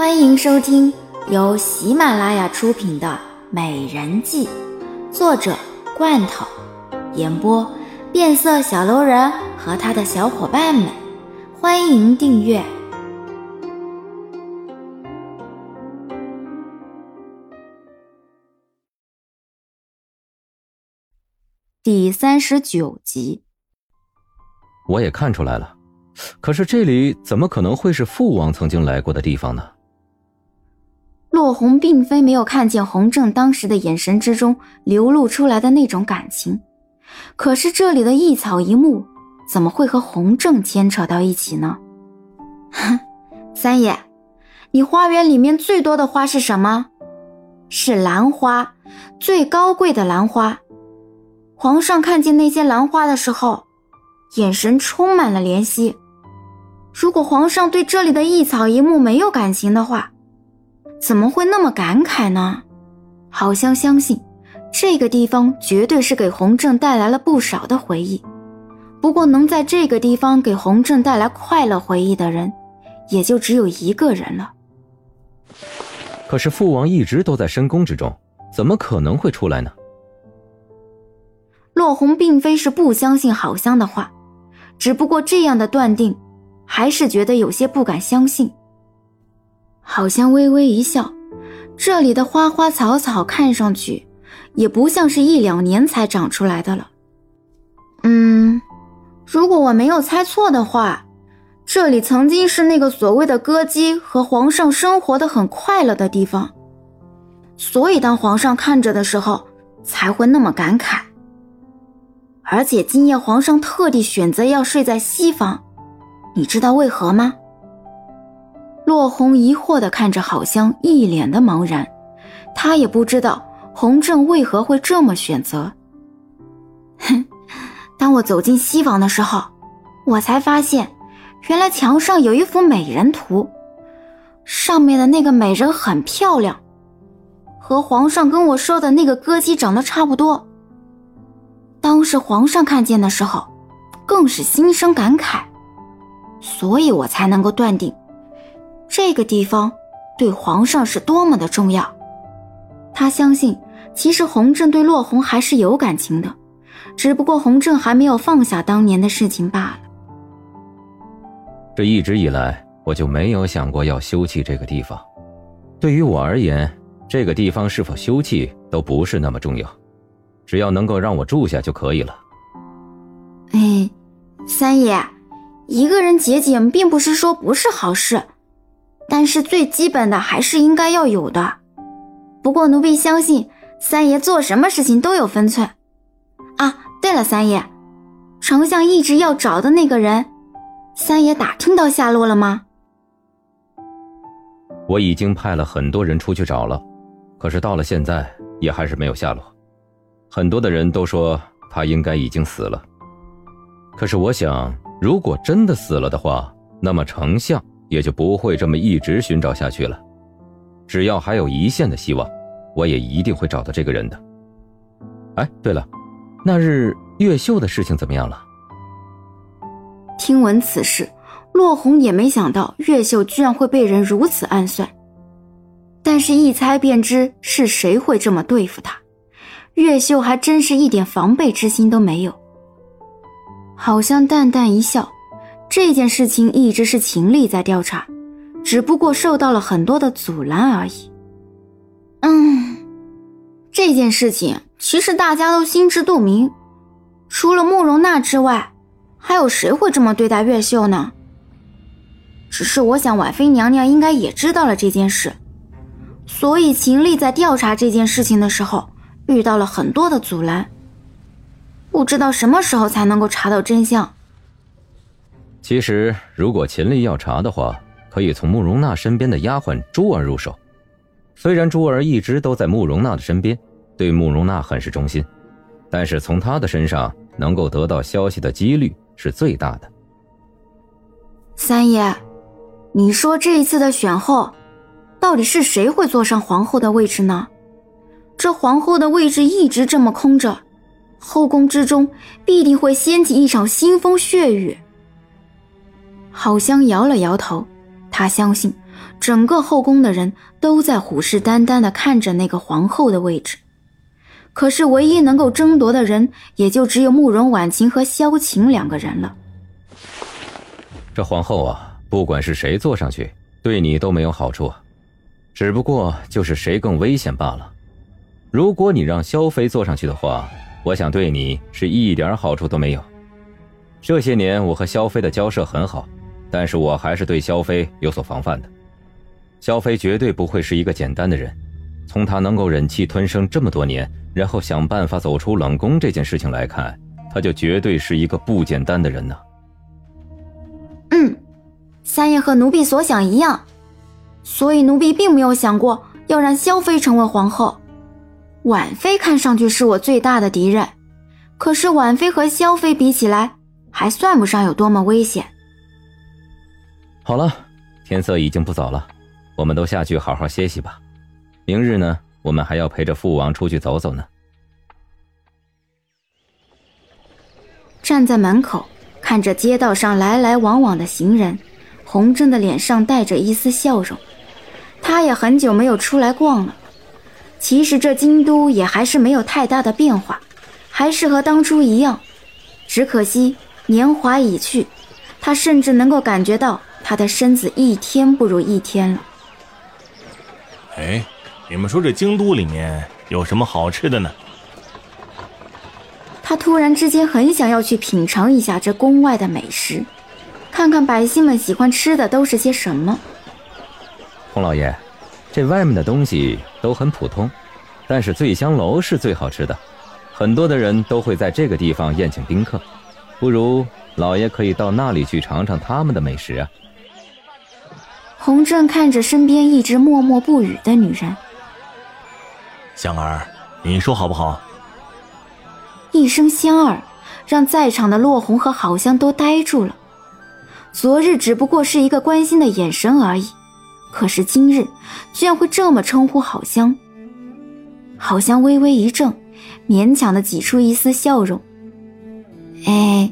欢迎收听由喜马拉雅出品的《美人计》，作者罐头，演播变色小楼人和他的小伙伴们。欢迎订阅第三十九集。我也看出来了，可是这里怎么可能会是父王曾经来过的地方呢？洛红并非没有看见洪正当时的眼神之中流露出来的那种感情，可是这里的一草一木怎么会和洪正牵扯到一起呢？哼，三爷，你花园里面最多的花是什么？是兰花，最高贵的兰花。皇上看见那些兰花的时候，眼神充满了怜惜。如果皇上对这里的一草一木没有感情的话，怎么会那么感慨呢？好像相信这个地方绝对是给洪正带来了不少的回忆。不过能在这个地方给洪正带来快乐回忆的人，也就只有一个人了。可是父王一直都在深宫之中，怎么可能会出来呢？洛红并非是不相信好香的话，只不过这样的断定，还是觉得有些不敢相信。好像微微一笑，这里的花花草草看上去也不像是一两年才长出来的了。嗯，如果我没有猜错的话，这里曾经是那个所谓的歌姬和皇上生活的很快乐的地方，所以当皇上看着的时候才会那么感慨。而且今夜皇上特地选择要睡在西房，你知道为何吗？洛红疑惑地看着郝香，一脸的茫然。他也不知道洪正为何会这么选择。哼，当我走进西房的时候，我才发现，原来墙上有一幅美人图，上面的那个美人很漂亮，和皇上跟我说的那个歌姬长得差不多。当时皇上看见的时候，更是心生感慨，所以我才能够断定。这个地方对皇上是多么的重要，他相信，其实洪正对洛红还是有感情的，只不过洪正还没有放下当年的事情罢了。这一直以来，我就没有想过要休弃这个地方。对于我而言，这个地方是否休弃都不是那么重要，只要能够让我住下就可以了。哎，三爷，一个人节俭并不是说不是好事。但是最基本的还是应该要有的。不过奴婢相信三爷做什么事情都有分寸。啊，对了，三爷，丞相一直要找的那个人，三爷打听到下落了吗？我已经派了很多人出去找了，可是到了现在也还是没有下落。很多的人都说他应该已经死了。可是我想，如果真的死了的话，那么丞相。也就不会这么一直寻找下去了。只要还有一线的希望，我也一定会找到这个人的。哎，对了，那日越秀的事情怎么样了？听闻此事，洛红也没想到越秀居然会被人如此暗算，但是，一猜便知是谁会这么对付他。越秀还真是一点防备之心都没有，好像淡淡一笑。这件事情一直是秦丽在调查，只不过受到了很多的阻拦而已。嗯，这件事情其实大家都心知肚明，除了慕容娜之外，还有谁会这么对待越秀呢？只是我想，婉妃娘娘应该也知道了这件事，所以秦丽在调查这件事情的时候遇到了很多的阻拦，不知道什么时候才能够查到真相。其实，如果秦丽要查的话，可以从慕容娜身边的丫鬟珠儿入手。虽然珠儿一直都在慕容娜的身边，对慕容娜很是忠心，但是从她的身上能够得到消息的几率是最大的。三爷，你说这一次的选后，到底是谁会坐上皇后的位置呢？这皇后的位置一直这么空着，后宫之中必定会掀起一场腥风血雨。郝香摇了摇头，她相信整个后宫的人都在虎视眈眈地看着那个皇后的位置。可是，唯一能够争夺的人，也就只有慕容婉晴和萧晴两个人了。这皇后啊，不管是谁坐上去，对你都没有好处，只不过就是谁更危险罢了。如果你让萧妃坐上去的话，我想对你是一点好处都没有。这些年我和萧妃的交涉很好，但是我还是对萧妃有所防范的。萧妃绝对不会是一个简单的人，从她能够忍气吞声这么多年。然后想办法走出冷宫这件事情来看，他就绝对是一个不简单的人呢。嗯，三爷和奴婢所想一样，所以奴婢并没有想过要让萧妃成为皇后。婉妃看上去是我最大的敌人，可是婉妃和萧妃比起来，还算不上有多么危险。好了，天色已经不早了，我们都下去好好歇息吧。明日呢？我们还要陪着父王出去走走呢。站在门口，看着街道上来来往往的行人，洪正的脸上带着一丝笑容。他也很久没有出来逛了。其实这京都也还是没有太大的变化，还是和当初一样。只可惜年华已去，他甚至能够感觉到他的身子一天不如一天了。哎。你们说这京都里面有什么好吃的呢？他突然之间很想要去品尝一下这宫外的美食，看看百姓们喜欢吃的都是些什么。洪老爷，这外面的东西都很普通，但是醉香楼是最好吃的，很多的人都会在这个地方宴请宾客，不如老爷可以到那里去尝尝他们的美食啊。洪正看着身边一直默默不语的女人。香儿，你说好不好？一声“香儿”，让在场的落红和郝香都呆住了。昨日只不过是一个关心的眼神而已，可是今日居然会这么称呼郝香。郝香微微一怔，勉强的挤出一丝笑容：“哎，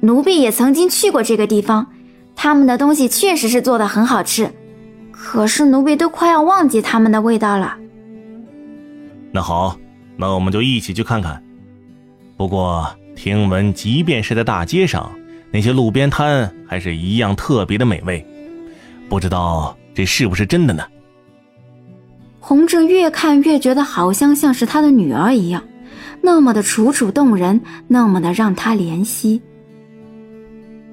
奴婢也曾经去过这个地方，他们的东西确实是做的很好吃，可是奴婢都快要忘记他们的味道了。”那好，那我们就一起去看看。不过听闻，即便是在大街上，那些路边摊还是一样特别的美味。不知道这是不是真的呢？洪正越看越觉得，好像像是他的女儿一样，那么的楚楚动人，那么的让他怜惜。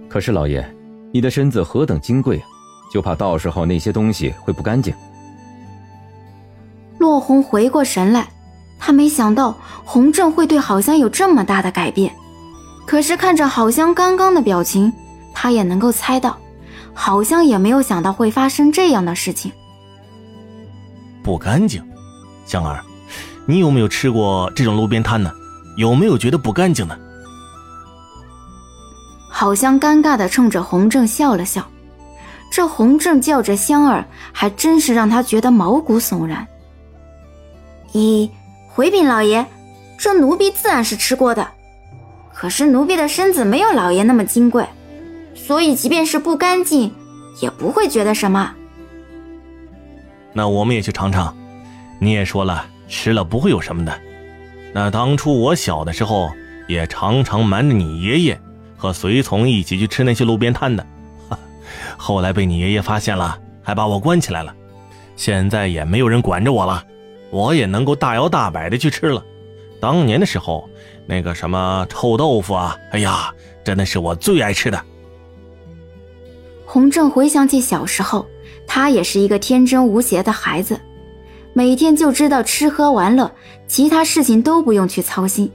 可是老爷，你的身子何等金贵啊，就怕到时候那些东西会不干净。落红回过神来，他没想到洪正会对郝香有这么大的改变。可是看着郝香刚刚的表情，他也能够猜到，郝香也没有想到会发生这样的事情。不干净，香儿，你有没有吃过这种路边摊呢？有没有觉得不干净呢？郝香尴尬的冲着洪正笑了笑，这洪正叫着香儿，还真是让他觉得毛骨悚然。咦，回禀老爷，这奴婢自然是吃过的，可是奴婢的身子没有老爷那么金贵，所以即便是不干净，也不会觉得什么。那我们也去尝尝。你也说了，吃了不会有什么的。那当初我小的时候，也常常瞒着你爷爷和随从一起去吃那些路边摊的，后来被你爷爷发现了，还把我关起来了。现在也没有人管着我了。我也能够大摇大摆的去吃了。当年的时候，那个什么臭豆腐啊，哎呀，真的是我最爱吃的。洪正回想起小时候，他也是一个天真无邪的孩子，每天就知道吃喝玩乐，其他事情都不用去操心。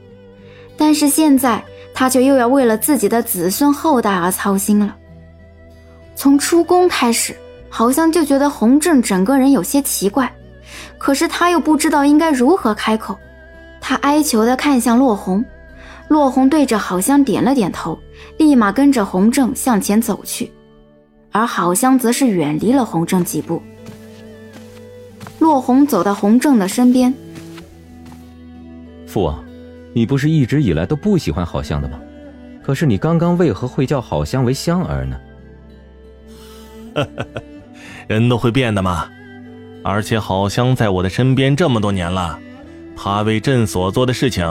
但是现在，他却又要为了自己的子孙后代而操心了。从出宫开始，好像就觉得洪正整个人有些奇怪。可是他又不知道应该如何开口，他哀求地看向落红，落红对着郝香点了点头，立马跟着洪正向前走去，而郝香则是远离了洪正几步。落红走到洪正的身边，父王，你不是一直以来都不喜欢郝香的吗？可是你刚刚为何会叫郝香为香儿呢？人都会变的嘛。而且好香在我的身边这么多年了，他为朕所做的事情，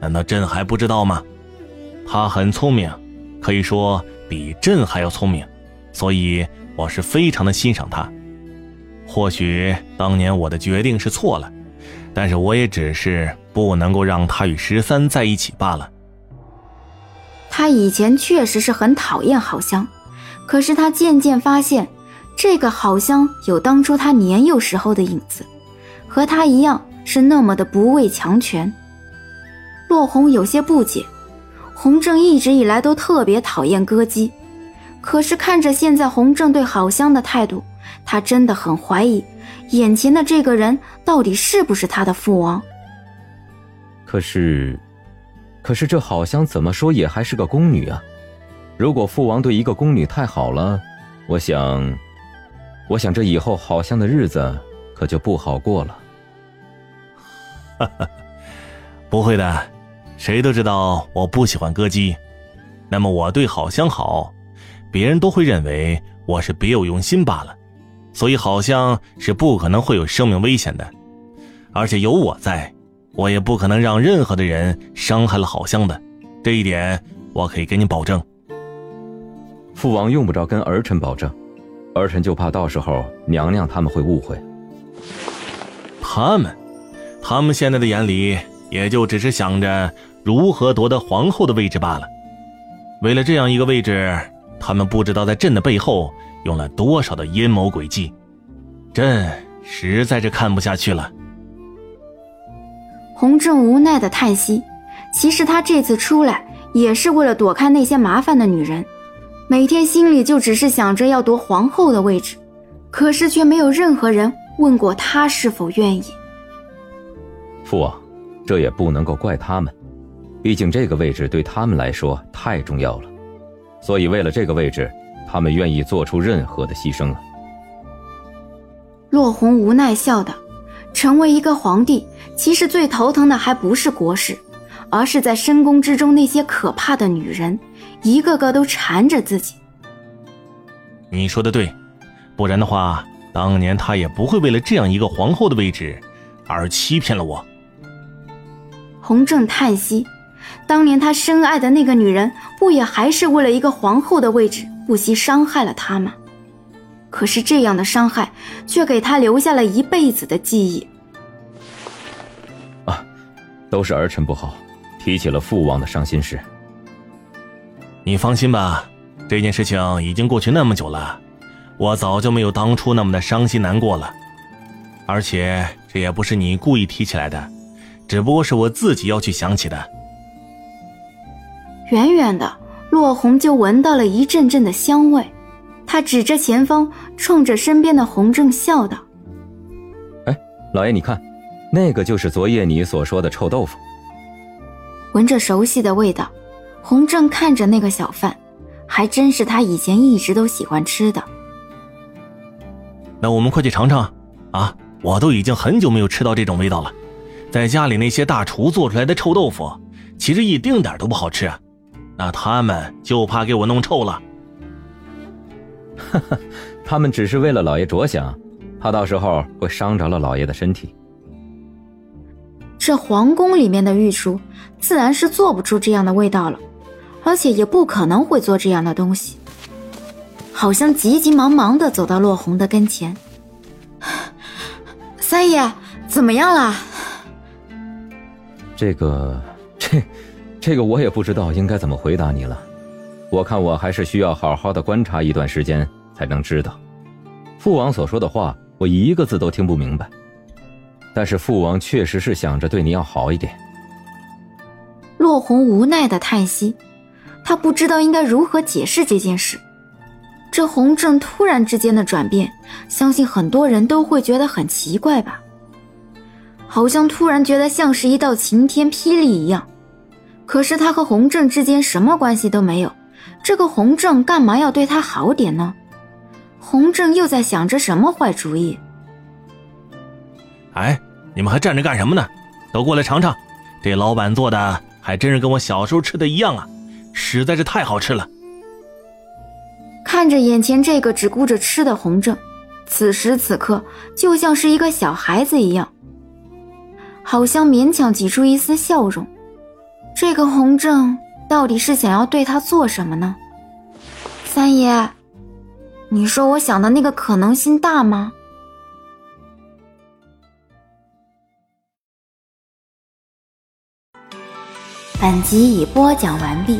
难道朕还不知道吗？他很聪明，可以说比朕还要聪明，所以我是非常的欣赏他。或许当年我的决定是错了，但是我也只是不能够让他与十三在一起罢了。他以前确实是很讨厌好香，可是他渐渐发现，这个好香有当初他年幼时候的影子，和他一样是那么的不畏强权。落红有些不解，洪正一直以来都特别讨厌歌姬，可是看着现在洪正对好香的态度，他真的很怀疑，眼前的这个人到底是不是他的父王。可是。可是这好像怎么说也还是个宫女啊！如果父王对一个宫女太好了，我想，我想这以后好像的日子可就不好过了。哈哈，不会的，谁都知道我不喜欢歌姬，那么我对好香好，别人都会认为我是别有用心罢了，所以好像是不可能会有生命危险的，而且有我在。我也不可能让任何的人伤害了好香的，这一点我可以给你保证。父王用不着跟儿臣保证，儿臣就怕到时候娘娘他们会误会。他们，他们现在的眼里也就只是想着如何夺得皇后的位置罢了。为了这样一个位置，他们不知道在朕的背后用了多少的阴谋诡计，朕实在是看不下去了。洪正无奈的叹息，其实他这次出来也是为了躲开那些麻烦的女人，每天心里就只是想着要夺皇后的位置，可是却没有任何人问过他是否愿意。父王，这也不能够怪他们，毕竟这个位置对他们来说太重要了，所以为了这个位置，他们愿意做出任何的牺牲了。落红无奈笑道。成为一个皇帝，其实最头疼的还不是国事，而是在深宫之中那些可怕的女人，一个个都缠着自己。你说的对，不然的话，当年他也不会为了这样一个皇后的位置，而欺骗了我。洪正叹息，当年他深爱的那个女人，不也还是为了一个皇后的位置，不惜伤害了他们？可是这样的伤害，却给他留下了一辈子的记忆。啊，都是儿臣不好，提起了父王的伤心事。你放心吧，这件事情已经过去那么久了，我早就没有当初那么的伤心难过了。而且这也不是你故意提起来的，只不过是我自己要去想起的。远远的，落红就闻到了一阵阵的香味。他指着前方，冲着身边的洪正笑道：“哎，老爷，你看，那个就是昨夜你所说的臭豆腐。”闻着熟悉的味道，洪正看着那个小贩，还真是他以前一直都喜欢吃的。那我们快去尝尝啊！我都已经很久没有吃到这种味道了。在家里那些大厨做出来的臭豆腐，其实一丁点都不好吃啊。那他们就怕给我弄臭了。哈哈，他们只是为了老爷着想，怕到时候会伤着了老爷的身体。这皇宫里面的御厨自然是做不出这样的味道了，而且也不可能会做这样的东西。好像急急忙忙的走到落红的跟前，三爷怎么样了？这个，这，这个我也不知道应该怎么回答你了。我看我还是需要好好的观察一段时间才能知道，父王所说的话我一个字都听不明白。但是父王确实是想着对你要好一点。落红无奈的叹息，他不知道应该如何解释这件事。这洪正突然之间的转变，相信很多人都会觉得很奇怪吧？好像突然觉得像是一道晴天霹雳一样。可是他和洪正之间什么关系都没有。这个洪正干嘛要对他好点呢？洪正又在想着什么坏主意？哎，你们还站着干什么呢？都过来尝尝，这老板做的还真是跟我小时候吃的一样啊，实在是太好吃了。看着眼前这个只顾着吃的洪正，此时此刻就像是一个小孩子一样。好像勉强挤出一丝笑容。这个洪正到底是想要对他做什么呢？三爷，你说我想的那个可能性大吗？本集已播讲完毕。